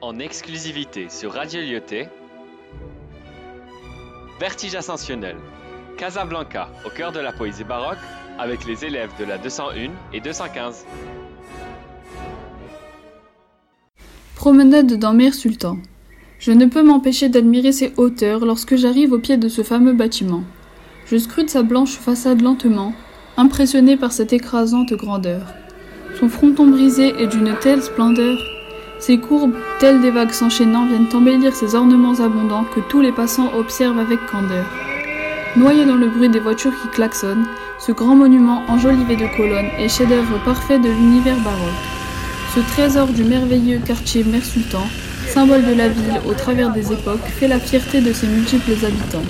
en exclusivité sur Radio Lyoté. Vertige ascensionnel. Casablanca, au cœur de la poésie baroque, avec les élèves de la 201 et 215. Promenade dans Mer Sultan. Je ne peux m'empêcher d'admirer ses hauteurs lorsque j'arrive au pied de ce fameux bâtiment. Je scrute sa blanche façade lentement, impressionné par cette écrasante grandeur. Son fronton brisé est d'une telle splendeur. Ses courbes, telles des vagues s'enchaînant, viennent embellir ses ornements abondants que tous les passants observent avec candeur. Noyé dans le bruit des voitures qui klaxonnent, ce grand monument enjolivé de colonnes est chef-d'œuvre parfait de l'univers baroque. Ce trésor du merveilleux quartier Mer Sultan, symbole de la ville au travers des époques, fait la fierté de ses multiples habitants.